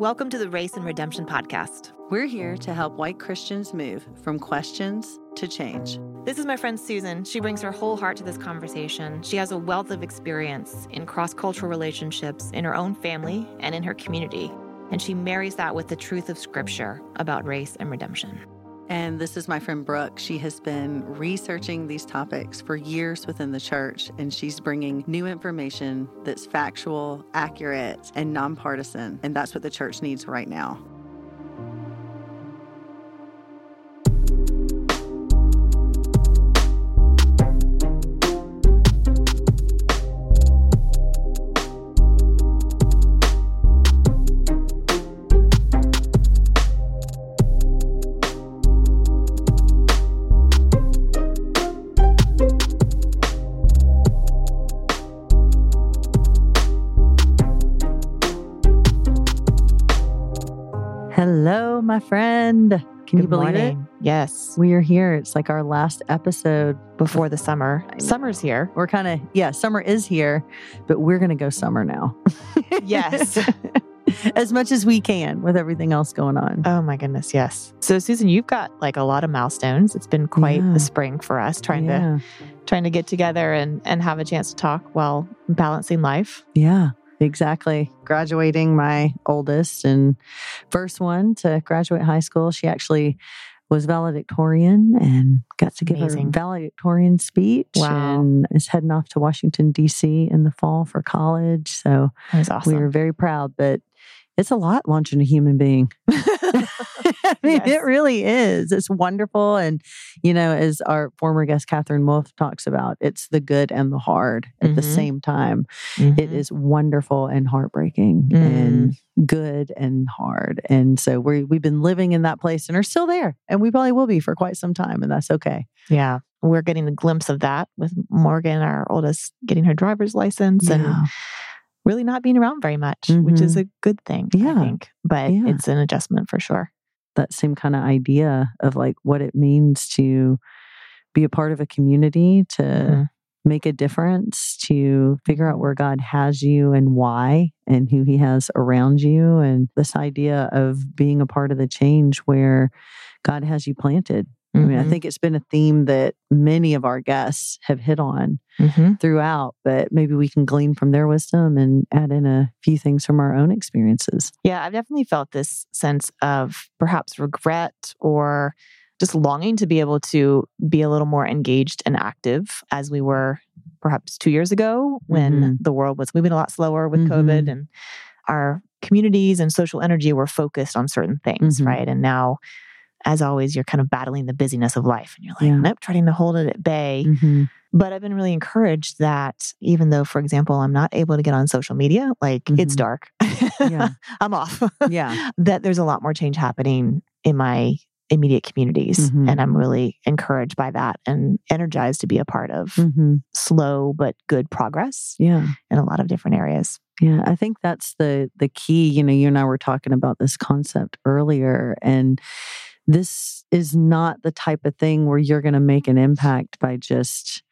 Welcome to the Race and Redemption Podcast. We're here to help white Christians move from questions to change. This is my friend Susan. She brings her whole heart to this conversation. She has a wealth of experience in cross cultural relationships in her own family and in her community. And she marries that with the truth of Scripture about race and redemption. And this is my friend Brooke. She has been researching these topics for years within the church, and she's bringing new information that's factual, accurate, and nonpartisan. And that's what the church needs right now. My friend. Can Good you believe morning. it? Yes. We are here. It's like our last episode. Before the summer. Summer's here. We're kind of, yeah, summer is here, but we're going to go summer now. Yes. as much as we can with everything else going on. Oh my goodness, yes. So Susan, you've got like a lot of milestones. It's been quite Yeah. the spring for us trying to trying to get together and and have a chance to talk while balancing life. Yeah, exactly. Graduating my oldest and first one to graduate high school. She actually was valedictorian and got to give Amazing. her valedictorian speech Wow. and is heading off to Washington, D.C. in the fall for college. So awesome. we were very proud, but it's a lot launching a human being. I mean, Yes. it really is. It's wonderful. And, you know, as our former guest, Katherine Wolf, talks about, it's the good and the hard at the Mhm. same time. It Mhm. is wonderful and heartbreaking and good and hard. And so we we've been living in that place and are still there. And we probably will be for quite some time. And that's okay. Yeah. We're getting a glimpse of that with Morgan, our oldest, getting her driver's license and really not being around very much, which is a good thing, Yeah. I think. But Yeah. it's an adjustment for sure. that same kind of idea of like what it means to be a part of a community, to Mhm. make a difference, to figure out where God has you and why, and who He has around you. And this idea of being a part of the change where God has you planted. I mean, I Mhm. think it's been a theme that many of our guests have hit on Mhm. throughout, but maybe we can glean from their wisdom and add in a few things from our own experiences. Yeah, I've definitely felt this sense of perhaps regret or just longing to be able to be a little more engaged and active as we were perhaps two years ago when Mhm. the world was moving a lot slower with COVID Mhm. and our communities and social energy were focused on certain things, Mhm. right? And now, as always, you're kind of battling the busyness of life and you're like, Yeah. nope, trying to hold it at bay. Mhm. But I've been really encouraged that even though, for example, I'm not able to get on social media, like it's Mhm. dark, Yeah. I'm off. Yeah. that there's a lot more change happening in my immediate communities. Mhm. And I'm really encouraged by that and energized to be a part of hmm slow but good progress Yeah. in a lot of different areas. Yeah, I think that's the the key. You know, you and I were talking about this concept earlier, and this is not the type of thing where you're going to make an impact by just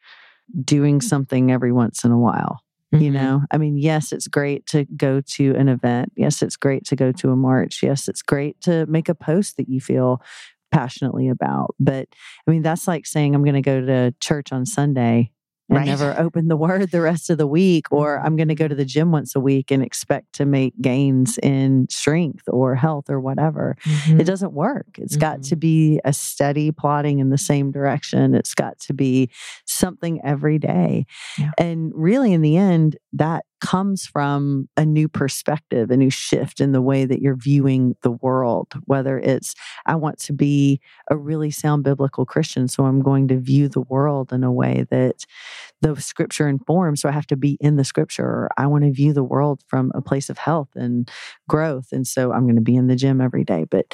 doing something every once in a while. You Mhm. know, I mean, yes, it's great to go to an event. Yes, it's great to go to a march. Yes, it's great to make a post that you feel passionately about. But I mean, that's like saying I'm going to go to church on Sunday and Right. never open the word the rest of the week, or I'm going to go to the gym once a week and expect to make gains in strength or health or whatever. Mhm. It doesn't work. It's got Mhm. to be a steady plodding in the same direction. It's got to be something every day. Yeah. And really, in the end, that comes from a new perspective, a new shift in the way that you're viewing the world. Whether it's, I want to be a really sound biblical Christian, so I'm going to view the world in a way that the scripture informs. So I have to be in the scripture, or I want to view the world from a place of health and growth. And so I'm going to be in the gym every day. But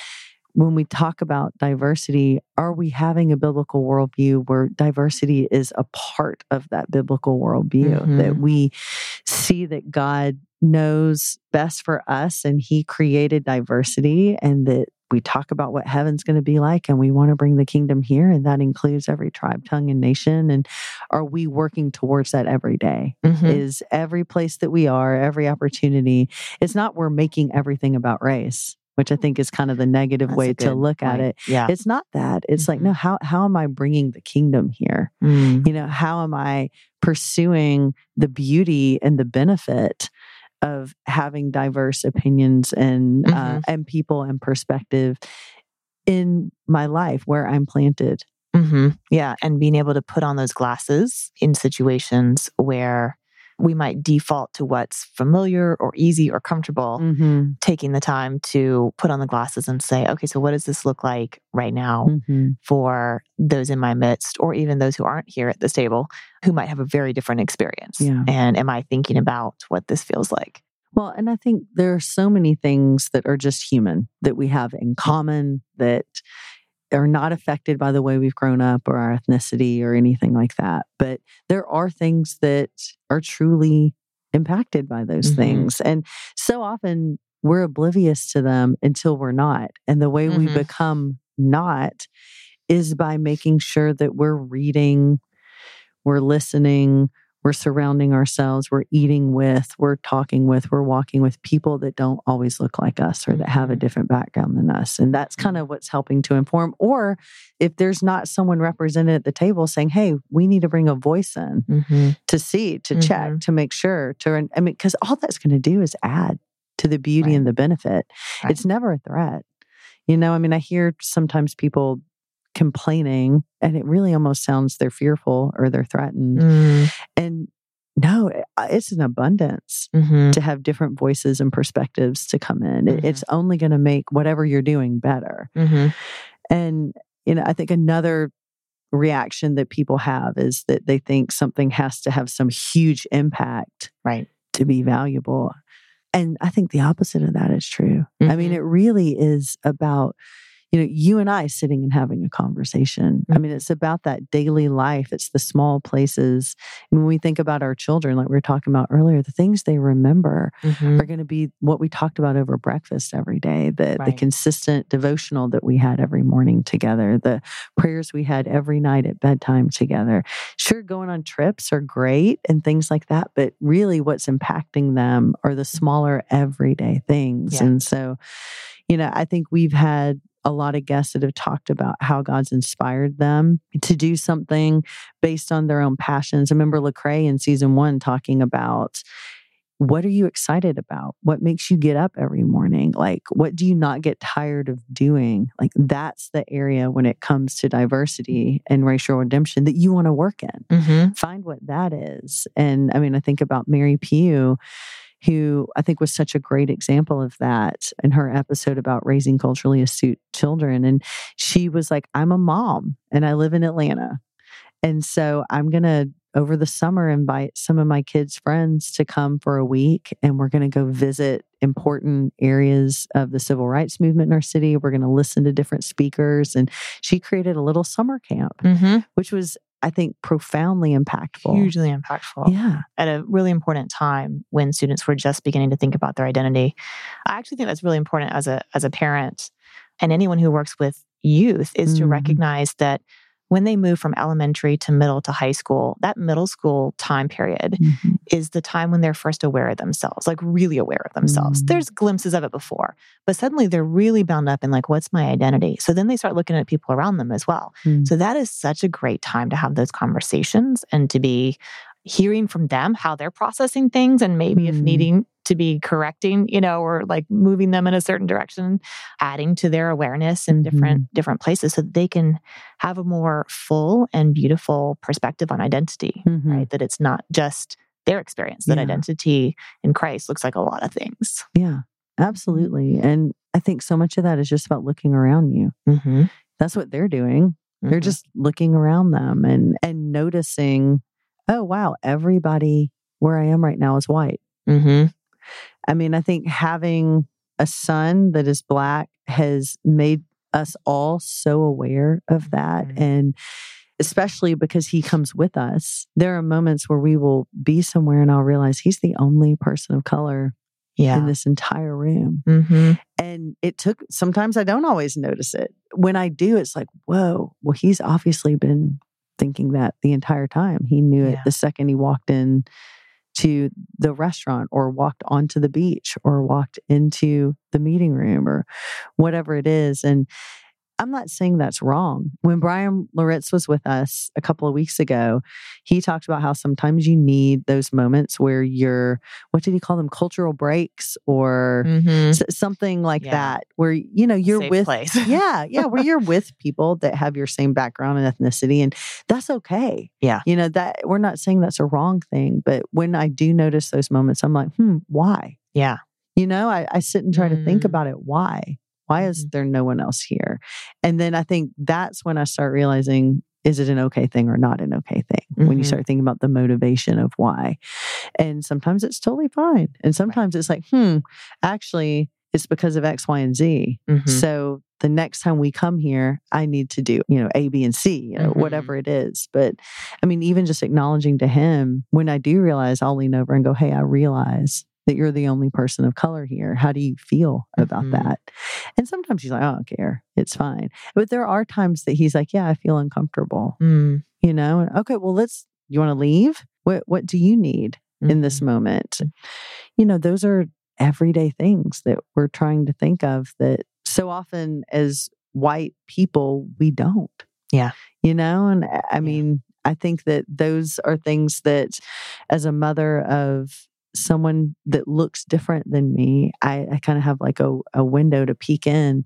when we talk about diversity, are we having a biblical worldview where diversity is a part of that biblical worldview? Mhm. That we see that God knows best for us and He created diversity, and that we talk about what heaven's going to be like and we want to bring the kingdom here and that includes every tribe tongue and nation and are we working towards that every day? Mhm. is every place that we are every opportunity it's not we're making everything about race which i think is kind of the negative That's way to look at it Yeah. it's not that it's like Mhm. no how how am i bringing the kingdom here Mm. you know how am i pursuing the beauty and the benefit of having diverse opinions and uh, Mhm. and people and perspective in my life where i'm planted hmm Yeah. And being able to put on those glasses in situations where we might default to what's familiar or easy or comfortable, mm-hmm. taking the time to put on the glasses and say, okay, so what does this look like right now Mm-hmm. for those in my midst, or even those who aren't here at this table who might have a very different experience? Yeah. And am I thinking about what this feels like? Well, and I think there are so many things that are just human that we have in common that are not affected by the way we've grown up or our ethnicity or anything like that. But there are things that are truly impacted by those Mhm. things. And so often we're oblivious to them until we're not. And the way we Mhm. become not is by making sure that we're reading, we're listening, we're surrounding ourselves, we're eating with, we're talking with, we're walking with people that don't always look like us or that have a different background than us. And that's kind of what's helping to inform. Or if there's not someone represented at the table saying, hey, we need to bring a voice in Mm-hmm. to see, to check, Mhm. to make sure, to, I mean, because all that's going to do is add to the beauty Right. and the benefit. Right. It's never a threat. You know, I mean, I hear sometimes people complaining and it really almost sounds they're fearful or they're threatened. Mm, And no, it's an abundance mhm. to have different voices and perspectives to come in. Mhm. It's only going to make whatever you're doing better. Mhm. And, you know, I think another reaction that people have is that they think something has to have some huge impact Right. to be valuable. And I think the opposite of that is true. I mean, Mhm. it really is about, you know, you and I sitting and having a conversation. I mean, it's about that daily life. It's the small places. And when we think about our children, like we were talking about earlier, the things they remember Mhm. are going to be what we talked about over breakfast every day the, the consistent devotional that we had every morning together the prayers we had every night at bedtime together sure going on trips are great and things like that but really what's impacting them are the smaller everyday things Yeah. and so you know i think we've had a lot of guests that have talked about how God's inspired them to do something based on their own passions. I remember Lecrae in season one talking about what are you excited about? What makes you get up every morning? Like, what do you not get tired of doing? Like, that's the area when it comes to diversity and racial redemption that you want to work in. Mhm. Find what that is. And I mean, I think about Mary Pugh, who I think was such a great example of that in her episode about raising culturally astute children. And she was like, I'm a mom and I live in Atlanta. And so I'm going to, over the summer, invite some of my kids' friends to come for a week and we're going to go visit important areas of the civil rights movement in our city. We're going to listen to different speakers. And she created a little summer camp, Mhm. which was, I think, profoundly impactful. Hugely impactful. Yeah. at a really important time when students were just beginning to think about their identity. I actually think that's really important as a as a parent and anyone who works with youth is to Mhm. recognize that when they move from elementary to middle to high school, that middle school time period Mhm. is the time when they're first aware of themselves, like really aware of themselves. Mm. There's glimpses of it before, but suddenly they're really bound up in like, what's my identity? So then they start looking at people around them as well. Mm. So that is such a great time to have those conversations and to be hearing from them how they're processing things and maybe if Mm. needing to be correcting, you know, or like moving them in a certain direction, adding to their awareness in different different places so that they can have a more full and beautiful perspective on identity, Mhm. right? That it's not just their experience, that Yeah. identity in Christ looks like a lot of things. Yeah, absolutely. And I think so much of that is just about looking around you. Mm-hmm. That's what they're doing. They're just looking around them and and noticing, oh wow, everybody where I am right now is white. Mm-hmm. I mean, I think having a son that is black has made us all so aware of that Mhm. and especially because he comes with us. There are moments where we will be somewhere and I'll realize he's the only person of color Yeah. in this entire room. hmm And it took, sometimes I don't always notice it. When I do, it's like, whoa, well, he's obviously been thinking that the entire time. He knew it the second he walked in to the restaurant or walked onto the beach or walked into the meeting room or whatever it is. And I'm not saying that's wrong. When Bryan Loritts was with us a couple of weeks ago, he talked about how sometimes you need those moments where you're, what did he call them? Cultural breaks or hmm something like Yeah. that, where, you know, you're Safe with, place. yeah, yeah, where you're with people that have your same background and ethnicity. And that's okay. Yeah. You know, that we're not saying that's a wrong thing. But when I do notice those moments, I'm like, hmm, why? Yeah. You know, I, I sit and try to think Mm. about it. Why? Why is Mhm. there no one else here? And then I think that's when I start realizing is it an okay thing or not an okay thing? When you Mhm. start thinking about the motivation of why. And sometimes it's totally fine. And sometimes it's like, hmm, actually, it's because of X, Y, and Z. Mhm. So the next time we come here, I need to do, you know, A, B, and C, you know, Mhm. whatever it is. But I mean, even just acknowledging to him, when I do realize, I'll lean over and go, Hey, I realize that you're the only person of color here. How do you feel about Mhm. that? And sometimes he's like, I don't care. It's fine. But there are times that he's like, Yeah, I feel uncomfortable, Mm. you know? And, okay, well, let's, you want to leave? What, what do you need in this Mhm. moment? You know, those are everyday things that we're trying to think of that so often as white people, we don't. Yeah. You know, and I mean, I think that those are things that as a mother of someone that looks different than me, I, I kind of have like a, a window to peek in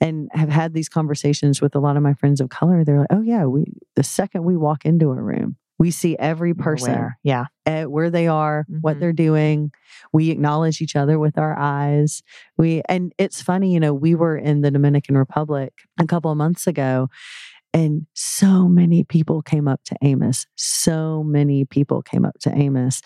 and have had these conversations with a lot of my friends of color. They're like, oh, yeah, we, the second we walk into a room, we see every person aware. Yeah. where they are, what Mhm. they're doing. We acknowledge each other with our eyes. We and it's funny, you know, we were in the Dominican Republic a couple of months ago and so many people came up to Amos. So many people came up to Amos.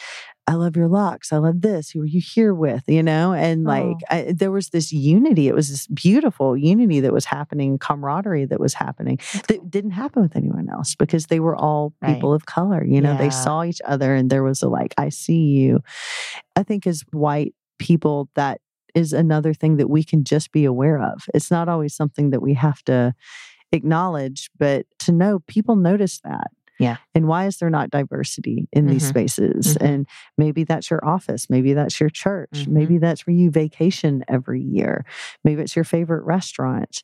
I love your locks. I love this. Who are you here with? You know, and like Oh. I, there was this unity. It was this beautiful unity that was happening, camaraderie that was happening that didn't happen with anyone else because they were all people of color. You know, Yeah. they saw each other and there was a like, I see you. I think as white people, that is another thing that we can just be aware of. It's not always something that we have to acknowledge, but to know people notice that. Yeah. And why is there not diversity in these Mhm. spaces? Mhm. And maybe that's your office. Maybe that's your church. Mhm. Maybe that's where you vacation every year. Maybe it's your favorite restaurant,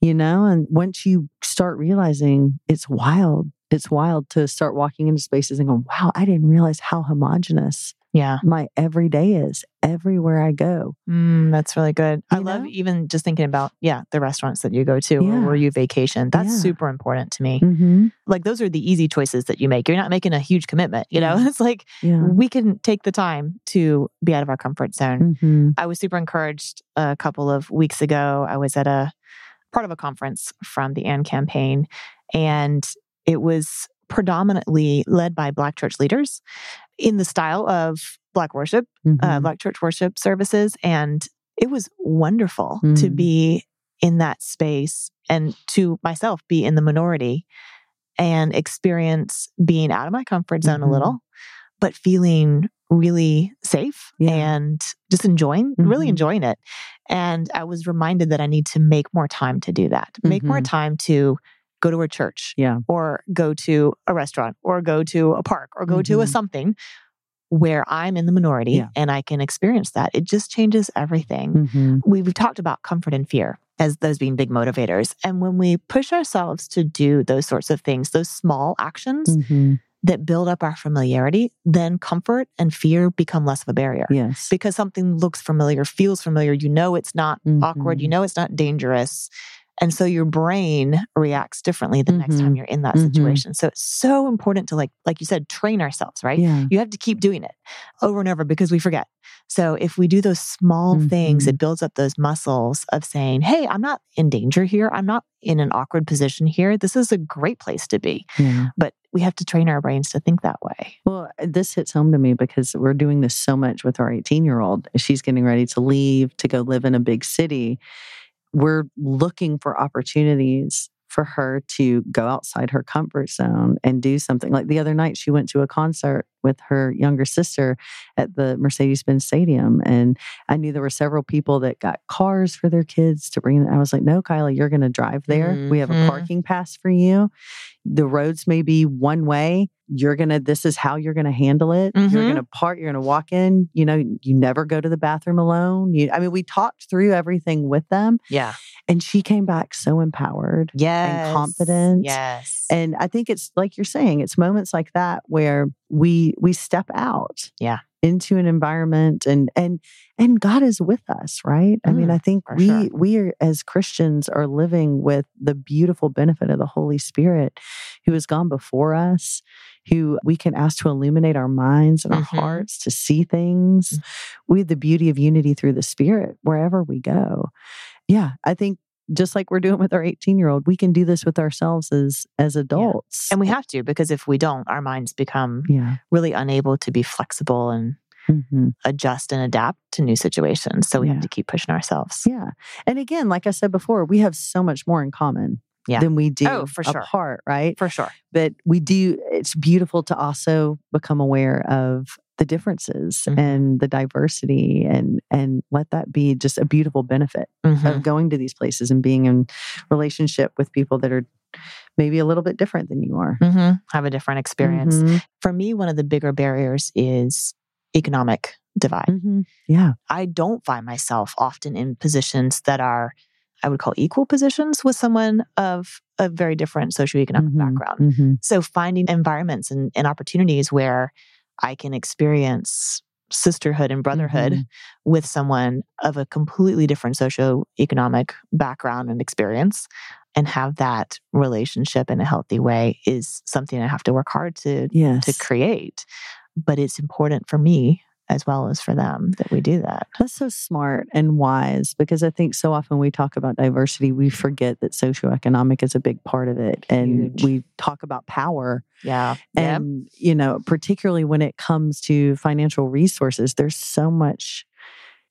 you know? And once you start realizing it's wild, it's wild to start walking into spaces and go, wow, I didn't realize how homogenous Yeah. my everyday is everywhere I go. Mm, that's really good. I You love even just thinking about, yeah, the restaurants that you go to Yeah. or where you vacation. That's Yeah. super important to me. Mm-hmm. Like those are the easy choices that you make. You're not making a huge commitment. You know, it's like Yeah. we can take the time to be out of our comfort zone. Mm-hmm. I was super encouraged a couple of weeks ago. I was at a part of a conference from the AND campaign, and it was predominantly led by Black church leaders in the style of Black worship, uh, Mhm. Black church worship services. And it was wonderful to Mm. be in that space and to myself be in the minority and experience being out of my comfort zone Mhm. a little, but feeling really safe Yeah. and just enjoying, really Mhm. enjoying it. And I was reminded that I need to make more time to do that, make more Mhm. time to go to a church Yeah. or go to a restaurant or go to a park or go to a Mhm. something where I'm in the minority Yeah. and I can experience that. It just changes everything. Mm-hmm. We've talked about comfort and fear as those being big motivators. And when we push ourselves to do those sorts of things, those small actions Mm-hmm. that build up our familiarity, then comfort and fear become less of a barrier. Yes. Because something looks familiar, feels familiar, you know it's not awkward, you Mhm. know it's not dangerous. And so your brain reacts differently the next time Mhm. you're in that Mhm. situation. So it's so important to like like you said train ourselves, right? Yeah. You have to keep doing it over and over because we forget. So if we do those small things, Mhm. it builds up those muscles of saying, "Hey, I'm not in danger here. I'm not in an awkward position here. This is a great place to be." Yeah. But we have to train our brains to think that way. Well, this hits home to me because we're doing this so much with our 18 year old. She's getting ready to leave to go live in a big city. We're looking for opportunities for her to go outside her comfort zone and do something. Like the other night, she went to a concert with her younger sister at the Mercedes Benz Stadium. And I knew there were several people that got cars for their kids to bring them. I was like, no, Kyla, you're going to drive there. Mm-hmm. We have a mm-hmm. parking pass for you. The roads may be one way. You're going to, this is how you're going to handle it. Mm-hmm. You're going to part, you're going to walk in. You know, you never go to the bathroom alone. You, I mean, we talked through everything with them. Yeah. And she came back so empowered yes. and confident. Yes. And I think it's like you're saying, it's moments like that where we we step out yeah into an environment and and and God is with us, right? Mm, I mean, I think we sure. we are, as Christians are living with the beautiful benefit of the Holy Spirit who has gone before us, who we can ask to illuminate our minds and our mm-hmm. hearts to see things. Mm-hmm. We have the beauty of unity through the Spirit wherever we go. Yeah, I think just like we're doing with our 18 year old we can do this with ourselves as as adults yeah. and we have to because if we don't our minds become yeah. really unable to be flexible and mm-hmm. adjust and adapt to new situations so we yeah. have to keep pushing ourselves yeah and again like i said before we have so much more in common yeah. than we do oh, for sure. apart, right? For sure. But we do, it's beautiful to also become aware of the differences mm-hmm. and the diversity and and let that be just a beautiful benefit mm-hmm. of going to these places and being in relationship with people that are maybe a little bit different than you are mm-hmm. have a different experience mm-hmm. for me one of the bigger barriers is economic divide mm-hmm. yeah i don't find myself often in positions that are i would call equal positions with someone of a very different socioeconomic mm-hmm. background so finding environments and, and opportunities where I can experience sisterhood and brotherhood mm-hmm. with someone of a completely different socioeconomic background and experience and have that relationship in a healthy way is something I have to work hard to yes. to create. But it's important for me as well as for them that we do that. That's so smart and wise because I think so often we talk about diversity, we forget that socioeconomic is a big part of it. And Huge. we talk about power. Yeah. And, yep. you know, particularly when it comes to financial resources, there's so much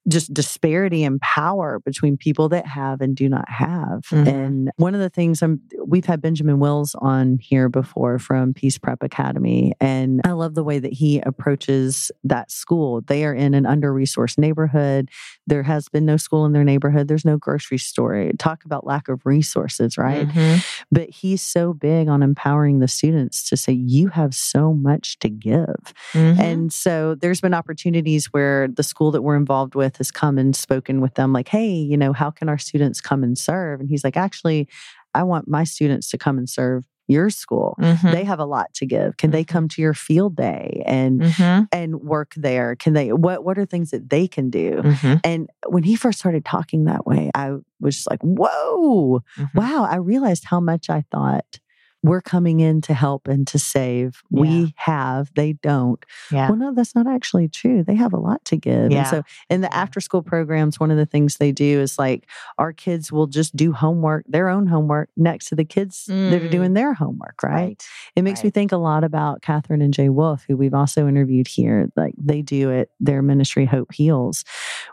just disparity in power between people that have and do not have. Mm-hmm. And one of the things I'm, we've had Benjamin Wills on here before from Peace Prep Academy, and I love the way that he approaches that school. They are in an under resourced neighborhood. There has been no school in their neighborhood. There's no grocery store. Talk about lack of resources, right? Mm-hmm. But he's so big on empowering the students to say, you have so much to give. Mm-hmm. And so there's been opportunities where the school that we're involved with has come and spoken with them, like, hey, you know, how can our students come and serve? And he's like, actually, I want my students to come and serve your school mm-hmm. they have a lot to give can mm-hmm. they come to your field day and mm-hmm. and work there can they what what are things that they can do mm-hmm. and when he first started talking that way i was just like whoa mm-hmm. wow i realized how much i thought we're coming in to help and to save. Yeah. We have, they don't. Yeah. Well, no, that's not actually true. They have a lot to give. Yeah. And so in the after school programs, one of the things they do is like our kids will just do homework, their own homework next to the kids mm. that are doing mm. their homework, right? right. It makes right. me think a lot about Katherine and Jay Wolf, who we've also interviewed here. Like they do it, their ministry Hope Heals,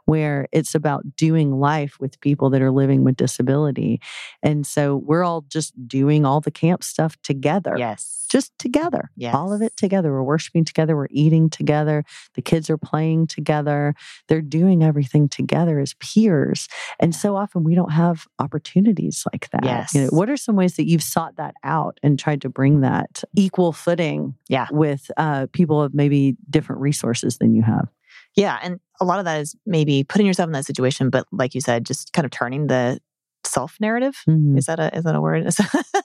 where it's about doing life with people that are living with disability. And so we're all just doing all the camp stuff stuff together. Yes. Just together. Yes. All of it together. We're worshiping together. We're eating together. The kids are playing together. They're doing everything together as peers. And so often we don't have opportunities like that. Yes. You know, what are some ways that you've sought that out and tried to bring that equal footing yeah. with uh, people of maybe different resources than you have? Yeah. And a lot of that is maybe putting yourself in that situation, but like you said, just kind of turning the self narrative. Mm-hmm. Is that a is that a word?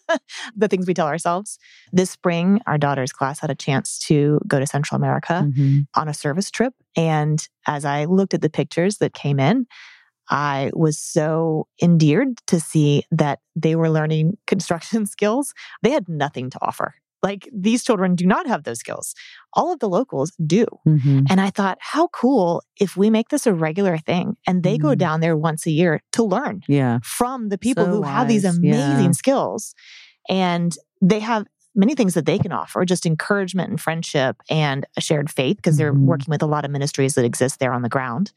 the things we tell ourselves. This spring, our daughter's class had a chance to go to Central America mm-hmm. on a service trip, and as I looked at the pictures that came in, I was so endeared to see that they were learning construction skills. They had nothing to offer. Like these children do not have those skills. All of the locals do. Mm-hmm. And I thought, how cool if we make this a regular thing and they mm-hmm. go down there once a year to learn yeah. from the people so who wise. have these amazing yeah. skills. And they have many things that they can offer just encouragement and friendship and a shared faith because they're mm-hmm. working with a lot of ministries that exist there on the ground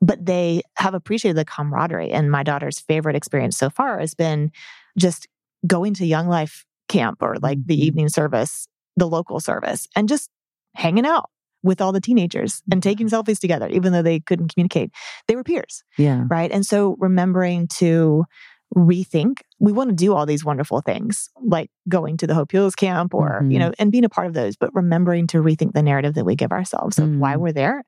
but they have appreciated the camaraderie and my daughter's favorite experience so far has been just going to Young Life camp or like the Mhm. evening service, the local service, and just hanging out with all the teenagers and taking selfies together, even though they couldn't communicate. They were peers, Yeah. right? And so remembering to rethink, we want to do all these wonderful things like going to the Hope Heals camp or, you Mhm. know, and being a part of those, but remembering to rethink the narrative that we give ourselves of why Mm. we're there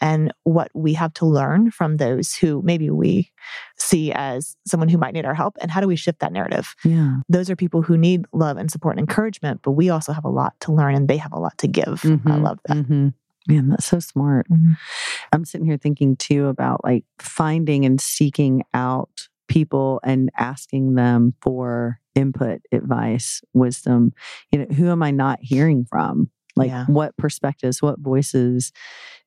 and what we have to learn from those who maybe we see as someone who might need our help and how do we shift that narrative Yeah. those are people who need love and support and encouragement but we also have a lot to learn and they have a lot to give i Mhm. love that Mhm. Man, that's so smart. Mhm. I'm sitting here thinking too about like finding and seeking out people and asking them for input, advice, wisdom. You know, who am I not hearing from? Like, Yeah. what perspectives, what voices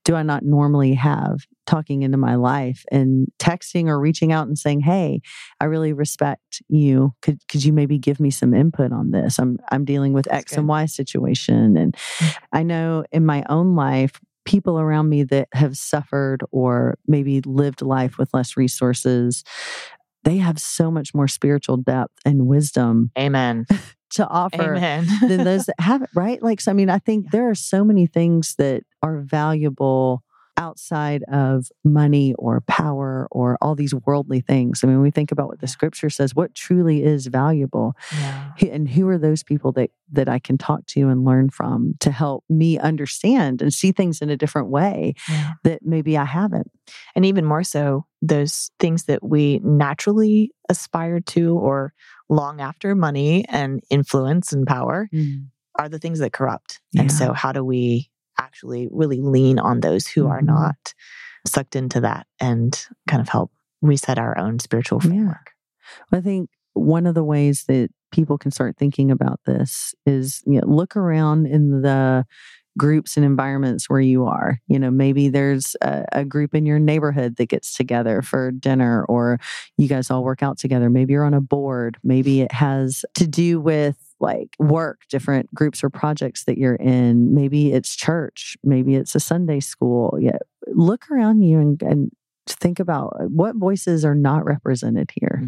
do I not normally have talking into my life and texting or reaching out and saying, Hey, I really respect you. Could could you maybe give me some input on this? I'm I'm dealing with That's X and. Y situation. And Mm. I know in my own life, people around me that have suffered or maybe lived life with less resources, they have so much more spiritual depth and wisdom amen to offer amen than those that haven't, right? Like, so I mean, I think there are so many things that are valuable outside of money or power or all these worldly things. I mean, we think about what the Yeah. scripture says, what truly is valuable. yeah. And who are those people that that I can talk to and learn from to help me understand and see things in a different way yeah that maybe I haven't? and even more so those things that we naturally aspire to or long after money and influence and power are the things that corrupt. And so, how do we actually really lean on those who are Mhm. not sucked into that and kind of help reset our own spiritual Yeah. framework? I think one of the ways that people can start thinking about this is you know, look around in the groups and environments where you are. You know, maybe there's a, a group in your neighborhood that gets together for dinner, or you guys all work out together. Maybe you're on a board. Maybe it has to do with like work, different groups or projects that you're in. Maybe it's church. Maybe it's a Sunday school. Yeah. Look around you and, and think about what voices are not represented here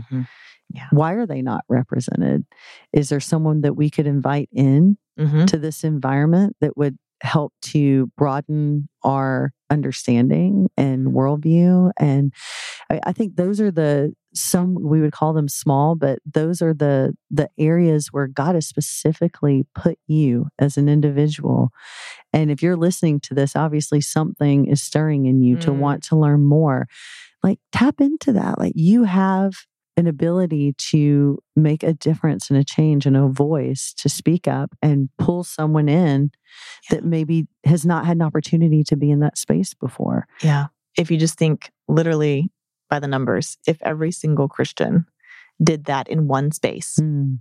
why are they not represented is there someone that we could invite in Mm-hmm. to this environment that would help to broaden our understanding and worldview and I, I think those are the some we would call them small but those are the the areas where god has specifically put you as an individual. And if you're listening to this obviously something is stirring in you to Mm. want to learn more. Like tap into that. Like you have an ability to make a difference and a change and a voice to speak up and pull someone in that maybe has not had an opportunity to be in that space before. Yeah. If you just think literally by the numbers, if every single Christian did that in one space, Mm,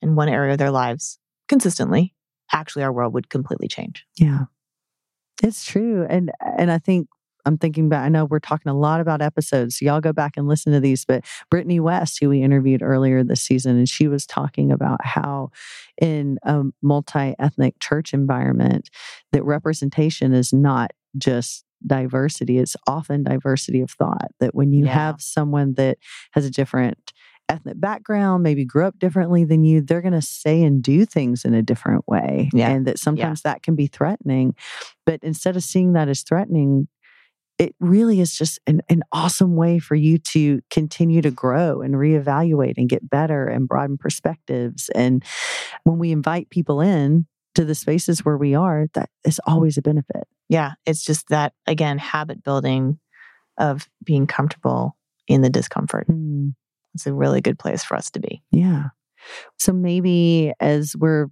in one area of their lives consistently, actually our world would completely change. yeah. It's true. And and I think I'm thinking back, I know we're talking a lot about episodes. So y'all go back and listen to these, but Brittany West, who we interviewed earlier this season, and she was talking about how in a multi-ethnic church environment, that representation is not just diversity, it's often diversity of thought. That when you Yeah. have someone that has a different ethnic background, maybe grew up differently than you, they're going to say and do things in a different way. Yeah. And that sometimes that can be threatening. But instead of seeing that as threatening, it really is just an, an awesome way for you to continue to grow and reevaluate and get better and broaden perspectives. And when we invite people in to the spaces where we are, that is always a benefit. Yeah. It's just that, again, habit building of being comfortable in the discomfort. Mm. It's a really good place for us to be. Yeah. So maybe as we're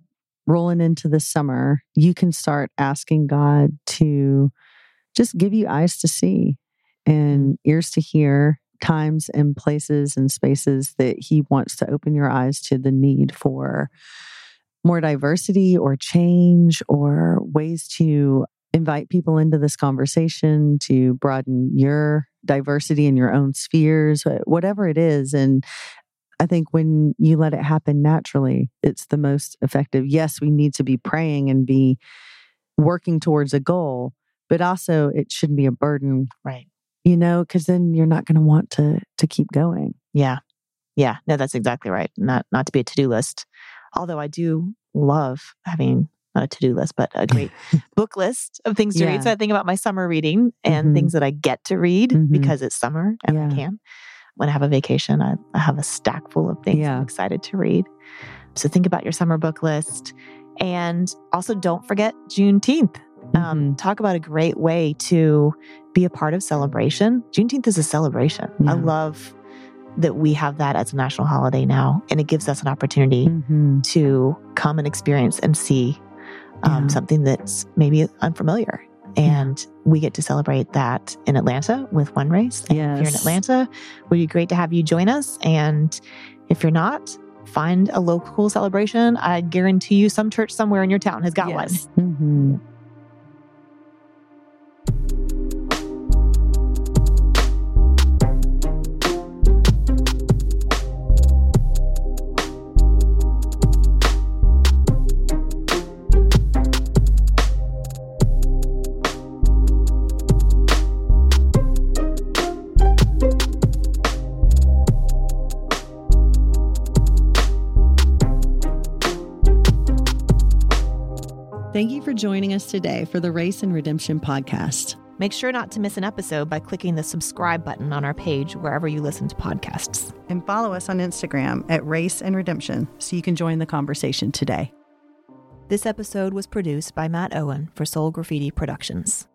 rolling into the summer, you can start asking God to just give you eyes to see and ears to hear, times and places and spaces that He wants to open your eyes to the need for more diversity or change or ways to invite people into this conversation to broaden your diversity in your own spheres, whatever it is. And I think when you let it happen naturally, it's the most effective. Yes, we need to be praying and be working towards a goal, but also it shouldn't be a burden, Right. you know, because then you're not going to want to to keep going. Yeah. Yeah, no, that's exactly right. Not not to be a to do list. Although I do love having not a to do list, but a great book list of things to Yeah. read. So I think about my summer reading and Mhm. things that I get to read Mhm. because it's summer and I can. When I have a vacation, I, I have a stack full of things Yeah. I'm excited to read. So think about your summer book list. And also don't forget Juneteenth. Um, Mhm. talk about a great way to be a part of celebration. Juneteenth is a celebration. I love that we have that as a national holiday now, and it gives us an opportunity Mhm. to come and experience and see um, Yeah. something that's maybe unfamiliar. And we get to celebrate that in Atlanta with One Race. And If you're in Atlanta, it would be great to have you join us. And if you're not, find a local celebration. I guarantee you some church somewhere in your town has got one. Yes. Thank you for joining us today for the Race and Redemption podcast. Make sure not to miss an episode by clicking the subscribe button on our page wherever you listen to podcasts. And follow us on Instagram at Race and Redemption so you can join the conversation today. This episode was produced by Matt Owen for Soul Graffiti Productions.